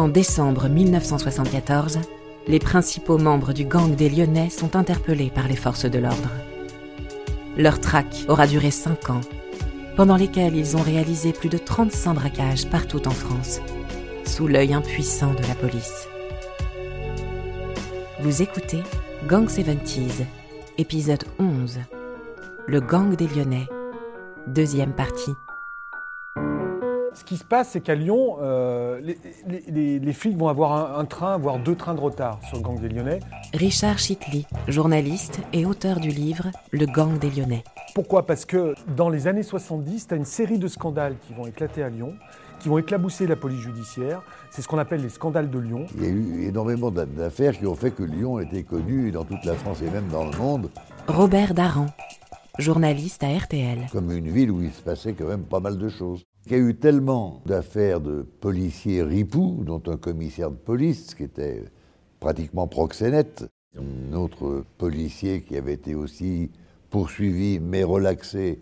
En décembre 1974, les principaux membres du gang des Lyonnais sont interpellés par les forces de l'ordre. Leur traque aura duré 5 ans, pendant lesquels ils ont réalisé plus de 35 braquages partout en France, sous l'œil impuissant de la police. Vous écoutez Gang 70s, épisode 11. Le gang des Lyonnais, deuxième partie. Ce qui se passe, c'est qu'à Lyon, euh, les, les- les flics vont avoir un, un train, voire deux trains de retard sur le gang des Lyonnais. Richard Chitli, journaliste et auteur du livre Le gang des Lyonnais. Pourquoi? Parce que dans les années 70, tu as une série de scandales qui vont éclater à Lyon, qui vont éclabousser la police judiciaire. C'est ce qu'on appelle les scandales de Lyon. Il y a eu énormément d'a- d'affaires qui ont fait que Lyon était connu dans toute la France et même dans le monde Robert Daran, journaliste à RTL. comme une ville où il se passait quand même pas mal de choses. Il y a eu tellement d'affaires de policiers ripoux, dont un commissaire de police qui était pratiquement proxénète, un autre policier qui avait été aussi poursuivi mais relaxé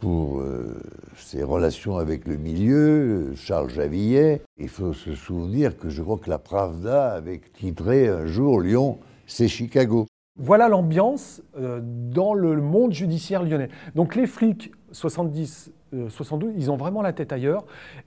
pour euh, ses relations avec le milieu, Charles Javillet. Il faut se souvenir que je crois que la Pravda avait titré un jour Lyon, c'est Chicago. Voilà l'ambiance euh, dans le monde judiciaire lyonnais. Donc les flics 70, euh, 72, ils ont vraiment la tête ailleurs.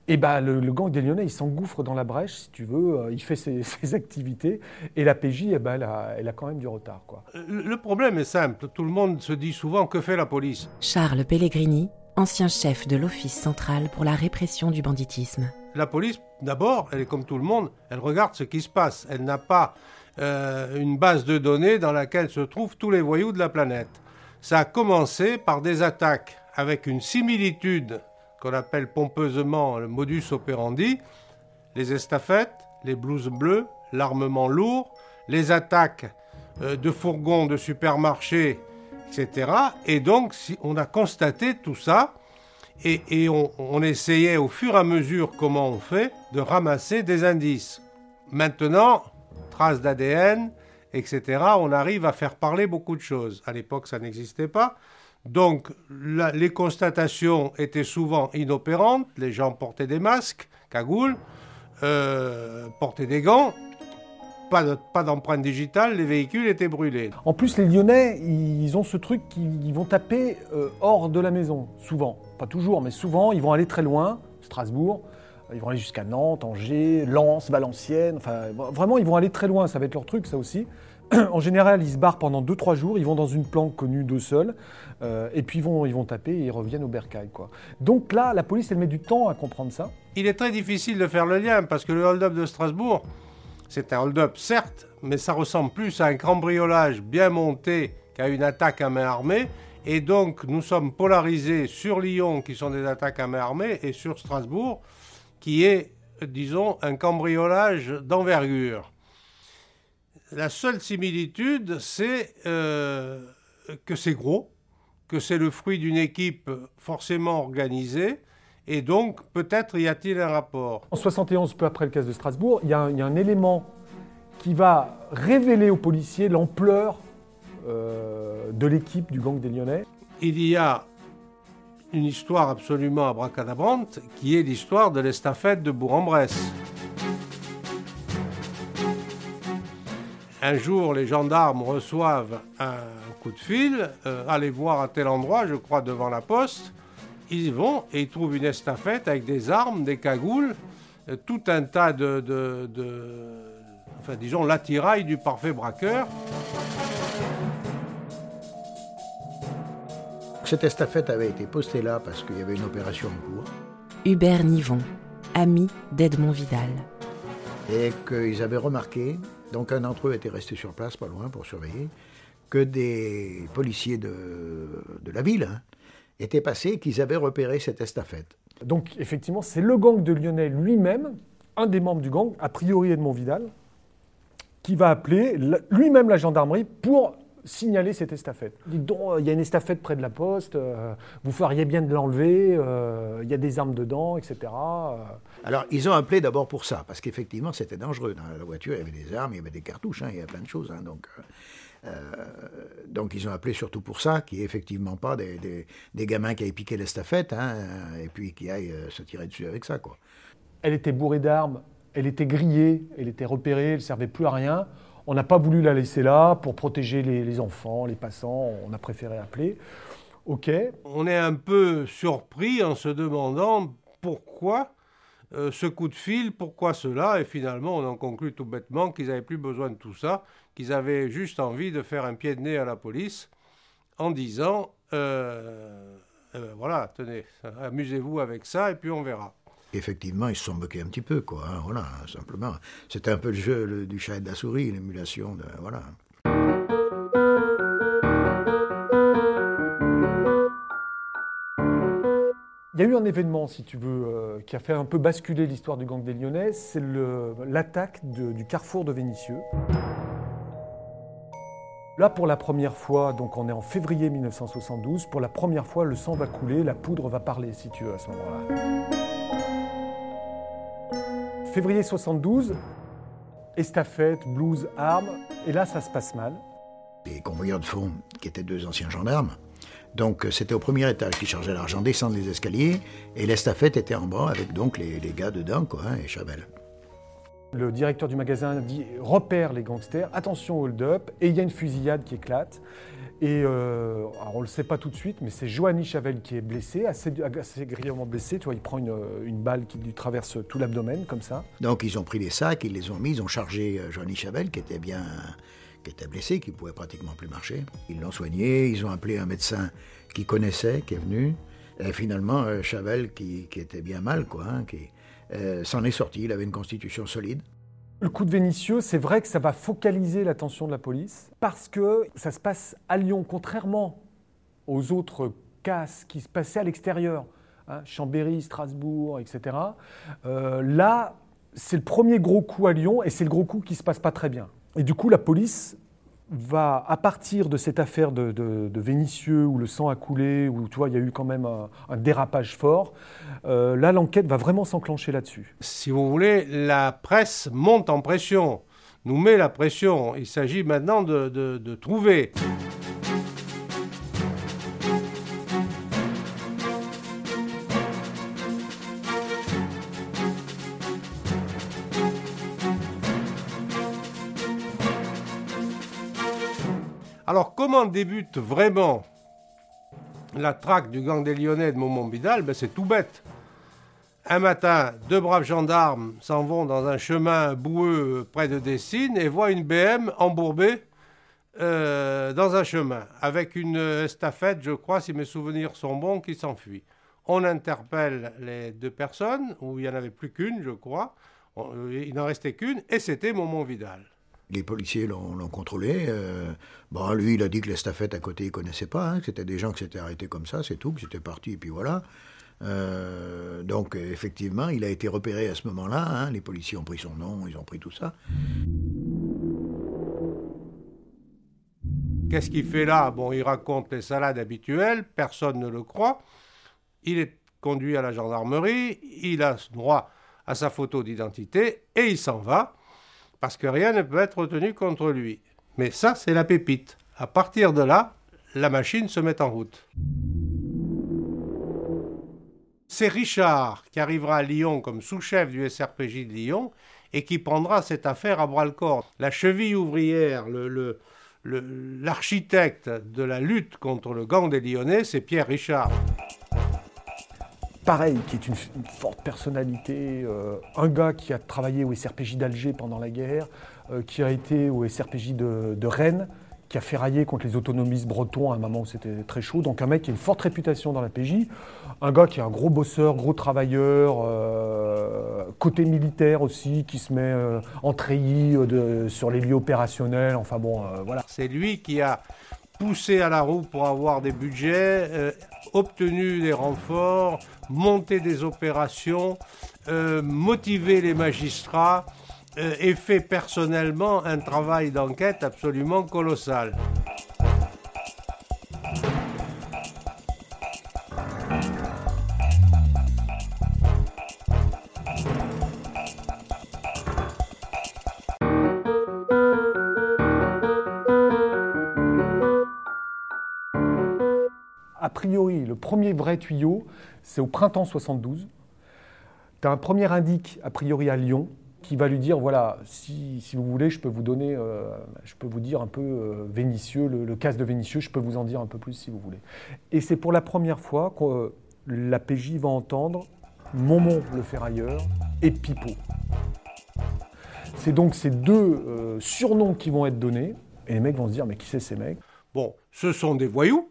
Et ben le, le gang des Lyonnais, il s'engouffre dans la brèche, si tu veux. euh, il fait ses, ses activités. Et la PJ, eh ben, elle, a, elle a quand même du retard. Quoi. Le le problème est simple. Tout le monde se dit souvent que fait la police? Charles Pellegrini, ancien chef de l'Office central pour la répression du banditisme. La police, d'abord, elle est comme tout le monde, elle regarde ce qui se passe. Elle n'a pas euh, une base de données dans laquelle se trouvent tous les voyous de la planète. Ça a commencé par des attaques avec une similitude qu'on appelle pompeusement le modus operandi, les estafettes, les blouses bleues, l'armement lourd, les attaques euh, de fourgons de supermarchés, etc. Et donc, on a constaté tout ça, et, et on, on essayait au fur et à mesure, comment on fait, de ramasser des indices. Maintenant, traces d'ADN, etc., on arrive à faire parler beaucoup de choses. À l'époque, ça n'existait pas. Donc, les constatations étaient souvent inopérantes. Les gens portaient des masques, cagoules, euh, portaient des gants. Pas de- pas d'empreinte digitale, les véhicules étaient brûlés. En plus, les Lyonnais, ils ont ce truc qu'ils vont taper euh, hors de la maison, souvent. Pas toujours, mais souvent, ils vont aller très loin, Strasbourg, ils vont aller jusqu'à Nantes, Angers, Lens, Valenciennes, enfin, vraiment, ils vont aller très loin, ça va être leur truc, ça aussi. En général, ils se barrent pendant 2-3 jours, ils vont dans une planque connue d'eux seuls, euh, et puis ils vont, ils vont taper et ils reviennent au bercail. Donc là, la police, elle met du temps à comprendre ça. Il est très difficile de faire le lien parce que le hold-up de Strasbourg, c'est un hold-up certes, mais ça ressemble plus à un cambriolage bien monté qu'à une attaque à main armée. Et donc nous sommes polarisés sur Lyon qui sont des attaques à main armée et sur Strasbourg qui est, disons, un cambriolage d'envergure. La seule similitude, c'est euh, que c'est gros, que c'est le fruit d'une équipe forcément organisée, et donc peut-être y a-t-il un rapport. En 71, peu après le cas de Strasbourg, il y, a un- il y a un élément qui va révéler aux policiers l'ampleur euh, de l'équipe du gang des Lyonnais. Il y a une histoire absolument abracadabrante qui est l'histoire de l'estafette de Bourg-en-Bresse. Un jour, les gendarmes reçoivent un coup de fil, euh, allez voir à tel endroit, je crois devant la poste. Ils y vont et ils trouvent une estafette avec des armes, des cagoules, euh, tout un tas de, de- de- enfin disons l'attirail du parfait braqueur. Cette estafette avait été postée là parce qu'il y avait une opération en cours Hubert Nivon, ami d'Edmond Vidal. et qu'ils avaient remarqué, donc un d'entre eux était resté sur place, pas loin, pour surveiller, que des policiers de, de la ville hein, étaient passés et qu'ils avaient repéré cette estafette. Donc effectivement, c'est le gang de Lyonnais lui-même, un des membres du gang, a priori Edmond Vidal, qui va appeler lui-même la gendarmerie pour signaler cette estafette. Dites donc, euh, il y a une estafette près de la poste, euh, vous feriez bien de l'enlever, euh, il y a des armes dedans, etc. Alors, ils ont appelé d'abord pour ça, parce qu'effectivement, c'était dangereux. Dans la voiture, il y avait des armes, il y avait des cartouches, hein, il y avait plein de choses. hein, donc, euh, donc, ils ont appelé surtout pour ça, qu'il n'y ait effectivement pas des, des- des gamins qui aillent piquer l'estafette, hein, et puis qui aillent se tirer dessus avec ça, quoi. Elle était bourrée d'armes elle était grillée, elle était repérée, elle ne servait plus à rien. On n'a pas voulu la laisser là pour protéger les, enfants, les passants, on a préféré appeler. Ok. On est un peu surpris en se demandant pourquoi euh, ce coup de fil, pourquoi cela, et finalement on en conclut tout bêtement qu'ils n'avaient plus besoin de tout ça, qu'ils avaient juste envie de faire un pied de nez à la police en disant euh, euh, voilà, tenez, amusez-vous avec ça et puis on verra. Effectivement, ils se sont moqués un petit peu, quoi. Hein, voilà, simplement. C'était un peu le jeu du chat et de la souris, l'émulation, de, voilà. Il y a eu un événement, si tu veux, euh, qui a fait un peu basculer l'histoire du gang des Lyonnais, c'est l'attaque du carrefour de Vénissieux. Là, pour la première fois, donc on est en février 1972, pour la première fois, le sang va couler, la poudre va parler, si tu veux, à ce moment-là. Février 72, estafette, blues, armes, et là, ça se passe mal. Les convoyeurs de fond, qui étaient deux anciens gendarmes, donc c'était au premier étage qui chargeaient l'argent, descendre les escaliers, et l'estafette était en bas avec donc les, gars dedans, quoi, hein, et Chavel. Le directeur du magasin dit repère les gangsters, attention hold-up, et il y a une fusillade qui éclate. Et euh, on ne le sait pas tout de suite, mais c'est Joanny Chavel qui est blessé, assez, grièvement blessé. Tu il prend une, balle qui lui traverse tout l'abdomen, comme ça. Donc ils ont pris les sacs, ils les ont mis, ils ont chargé euh, Joanny Chavel, qui était bien qui était blessé, qui pouvait pratiquement plus marcher. Ils l'ont soigné, ils ont appelé un médecin qui connaissait, qui est venu. Et finalement, euh, Chavel, qui, était bien mal, quoi, hein, qui, euh, s'en est sorti, il avait une constitution solide. Le coup de Vénitieux, c'est vrai que ça va focaliser l'attention de la police parce que ça se passe à Lyon, contrairement aux autres casses qui se passaient à l'extérieur, hein, Chambéry, Strasbourg, etc. Euh, là, c'est le premier gros coup à Lyon et c'est le gros coup qui se passe pas très bien. Et du coup, la police va, à partir de cette affaire de, de, Vénitieux, où le sang a coulé, où tu vois, il y a eu quand même un, dérapage fort, euh, là, l'enquête va vraiment s'enclencher là-dessus. Si vous voulez, la presse monte en pression, nous met la pression. Il s'agit maintenant de, de trouver Alors, comment débute vraiment la traque du gang des Lyonnais de Montmontbidal ben, C'est tout bête. Un matin, deux braves gendarmes s'en vont dans un chemin boueux près de Dessines et voient une BM embourbée euh, dans un chemin, avec une estafette, je crois, si mes souvenirs sont bons, qui s'enfuit. On interpelle les deux personnes, où il n'y en avait plus qu'une, je crois. Il n'en restait qu'une, et c'était Momon Vidal. Les policiers l'ont contrôlé. Euh, bon, lui, il a dit que l'estafette à côté, il connaissait pas, hein, que c'était des gens qui s'étaient arrêtés comme ça, c'est tout, que c'était parti, et puis voilà. Euh, donc, effectivement, il a été repéré à ce moment-là. Hein, les policiers ont pris son nom, ils ont pris tout ça. Qu'est-ce qu'il fait là? Bon, il raconte les salades habituelles, personne ne le croit. Il est conduit à la gendarmerie, il a droit à sa photo d'identité et il s'en va parce que rien ne peut être retenu contre lui. Mais ça, c'est la pépite. À partir de là, la machine se met en route. C'est Richard qui arrivera à Lyon comme sous-chef du SRPJ de Lyon et qui prendra cette affaire à bras le corps. La cheville ouvrière, l'architecte de la lutte contre le gang des Lyonnais, c'est Pierre Richard pareil, qui est une, forte personnalité, euh, un gars qui a travaillé au SRPJ d'Alger pendant la guerre, euh, qui a été au SRPJ de, Rennes, qui a ferraillé contre les autonomistes bretons à un moment où c'était très chaud. Donc un mec qui a une forte réputation dans la PJ, un gars qui est un gros bosseur, gros travailleur, euh, côté militaire aussi, qui se met en treillis sur les lieux opérationnels. Enfin bon, voilà. C'est lui qui a poussé à la roue pour avoir des budgets, obtenu des renforts, monté des opérations, euh, motivé les magistrats euh, et fait personnellement un travail d'enquête absolument colossal. Priori, le premier vrai tuyau, c'est au printemps 72. Tu as un premier indique, a priori, à Lyon, qui va lui dire voilà, si, vous voulez, je peux vous donner, euh, je peux vous dire un peu euh, Vénitieux, le, le casse de Vénitieux, je peux vous en dire un peu plus si vous voulez. Et c'est pour la première fois que euh, la PJ va entendre Momon le ferrailleur et Pipo. C'est donc ces deux euh, surnoms qui vont être donnés, et les mecs vont se dire mais qui c'est ces mecs? Bon, ce sont des voyous,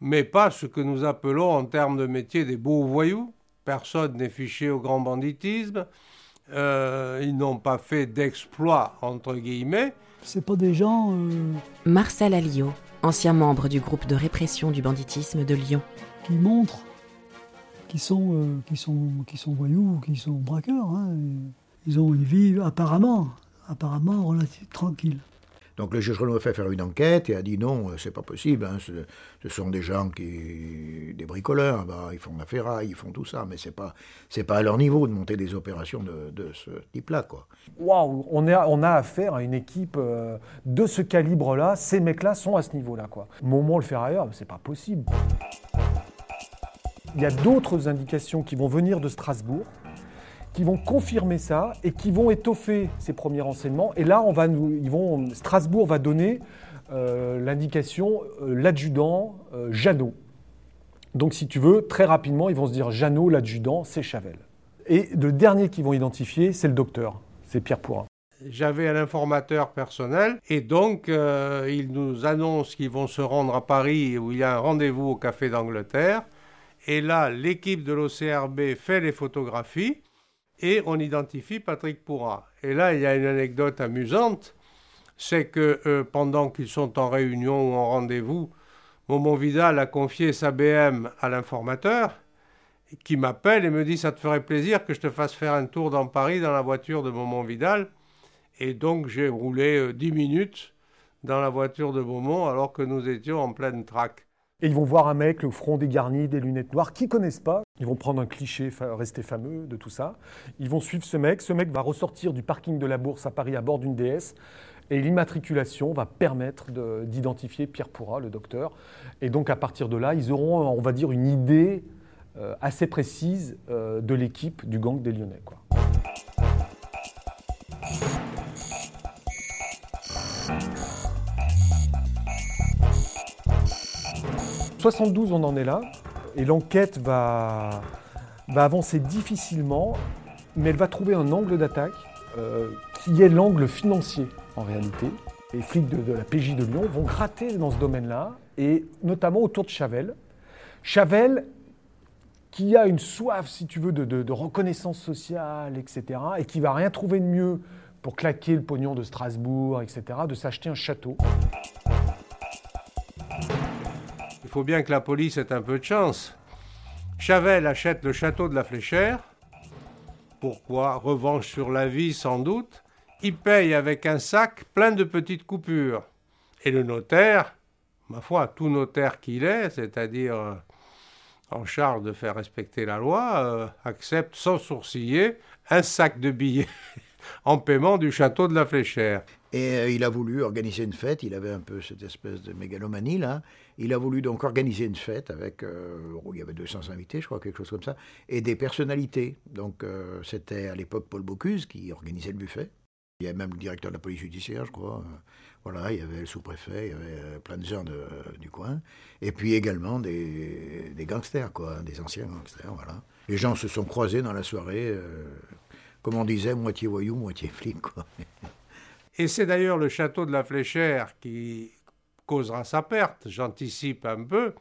mais pas ce que nous appelons en termes de métier des beaux voyous. Personne n'est fiché au grand banditisme. Euh, ils n'ont pas fait d'exploits, entre guillemets. C'est pas des gens. euh, Marcel Alliot, ancien membre du groupe de répression du banditisme de Lyon. qui montrent qui sont, euh, qui sont, qui sont voyous, ou qui sont braqueurs. hein. Ils ont une vie apparemment, apparemment relative, tranquille. Donc le juge Renaud a fait faire une enquête et a dit non, euh, c'est pas possible. hein, ce, sont des gens qui, des bricoleurs, bah, ils font la ferraille, ils font tout ça, mais c'est pas, pas à leur niveau de monter des opérations de, de ce type-là. Waouh, on, a affaire à une équipe euh, de ce calibre-là. Ces mecs-là sont à ce niveau-là, quoi. Momon le ferrailleur, c'est pas possible. Il y a d'autres indications qui vont venir de Strasbourg, qui vont confirmer ça et qui vont étoffer ces premiers renseignements. Et là, on va nous, ils vont, Strasbourg va donner euh, l'indication euh, l'adjudant euh, Jeannot. Donc, si tu veux, très rapidement, ils vont se dire Jeannot, l'adjudant, c'est Chavel. Et le dernier qu'ils vont identifier, c'est le docteur, c'est Pierre Pourrin. J'avais un informateur personnel et donc euh, ils nous annoncent qu'ils vont se rendre à Paris où il y a un rendez-vous au Café d'Angleterre. Et là, l'équipe de l'OCRB fait les photographies et on identifie Patrick Pourra. Et là, il y a une anecdote amusante, c'est que euh, pendant qu'ils sont en réunion ou en rendez-vous, Momon Vidal a confié sa BM à l'informateur qui m'appelle et me dit ça te ferait plaisir que je te fasse faire un tour dans Paris dans la voiture de Momon Vidal. Et donc j'ai roulé euh, 10 minutes dans la voiture de Beaumont alors que nous étions en pleine traque. Et ils vont voir un mec, le front dégarni, des lunettes noires, qu'ils connaissent pas. Ils vont prendre un cliché resté fameux de tout ça. Ils vont suivre ce mec. Ce mec va ressortir du parking de la Bourse à Paris à bord d'une DS. Et l'immatriculation va permettre de- d'identifier Pierre Pourra, le docteur. Et donc à partir de là, ils auront, on va dire, une idée euh, assez précise euh, de l'équipe du gang des Lyonnais. Quoi. « 72, on en est là, et l'enquête va, va avancer difficilement, mais elle va trouver un angle d'attaque euh, qui est l'angle financier en réalité. Les flics de, la PJ de Lyon vont gratter dans ce domaine-là, et notamment autour de Chavel. Chavel, qui a une soif, si tu veux, de, de- de reconnaissance sociale, etc., et qui va rien trouver de mieux pour claquer le pognon de Strasbourg, etc., de s'acheter un château. Il faut bien que la police ait un peu de chance. Chavel achète le château de la Fléchère. Pourquoi? Revanche sur la vie sans doute. Il paye avec un sac plein de petites coupures. Et le notaire, ma foi, tout notaire qu'il est, c'est-à-dire euh, en charge de faire respecter la loi, euh, accepte sans sourciller un sac de billets en paiement du château de la Fléchère. Et euh, il a voulu organiser une fête, il avait un peu cette espèce de mégalomanie là. Il a voulu donc organiser une fête avec, euh, oh, il y avait 200 invités, je crois, quelque chose comme ça, et des personnalités. Donc euh, c'était à l'époque Paul Bocuse qui organisait le buffet. Il y avait même le directeur de la police judiciaire, je crois. Voilà, il y avait le sous-préfet, il y avait plein de gens du coin. Et puis également des, gangsters, quoi, des anciens gangsters, voilà. Les gens se sont croisés dans la soirée, comme on disait, moitié voyou, moitié flic, quoi. Et c'est d'ailleurs le château de la Fléchère qui causera sa perte, j'anticipe un peu,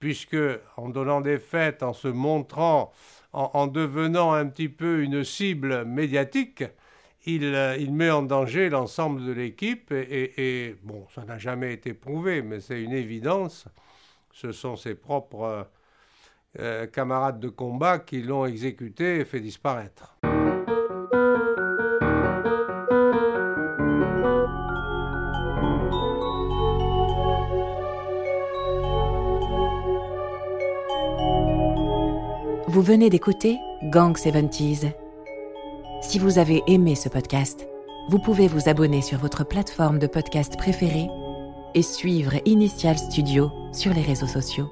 puisque en donnant des fêtes, en se montrant, en, en devenant un petit peu une cible médiatique, il, euh, met en danger l'ensemble de l'équipe. Et, bon, ça n'a jamais été prouvé, mais c'est une évidence. Ce sont ses propres euh, euh, camarades de combat qui l'ont exécuté et fait disparaître. Venez d'écouter Gang 70s. Si vous avez aimé ce podcast, vous pouvez vous abonner sur votre plateforme de podcast préférée et suivre Initial Studio sur les réseaux sociaux.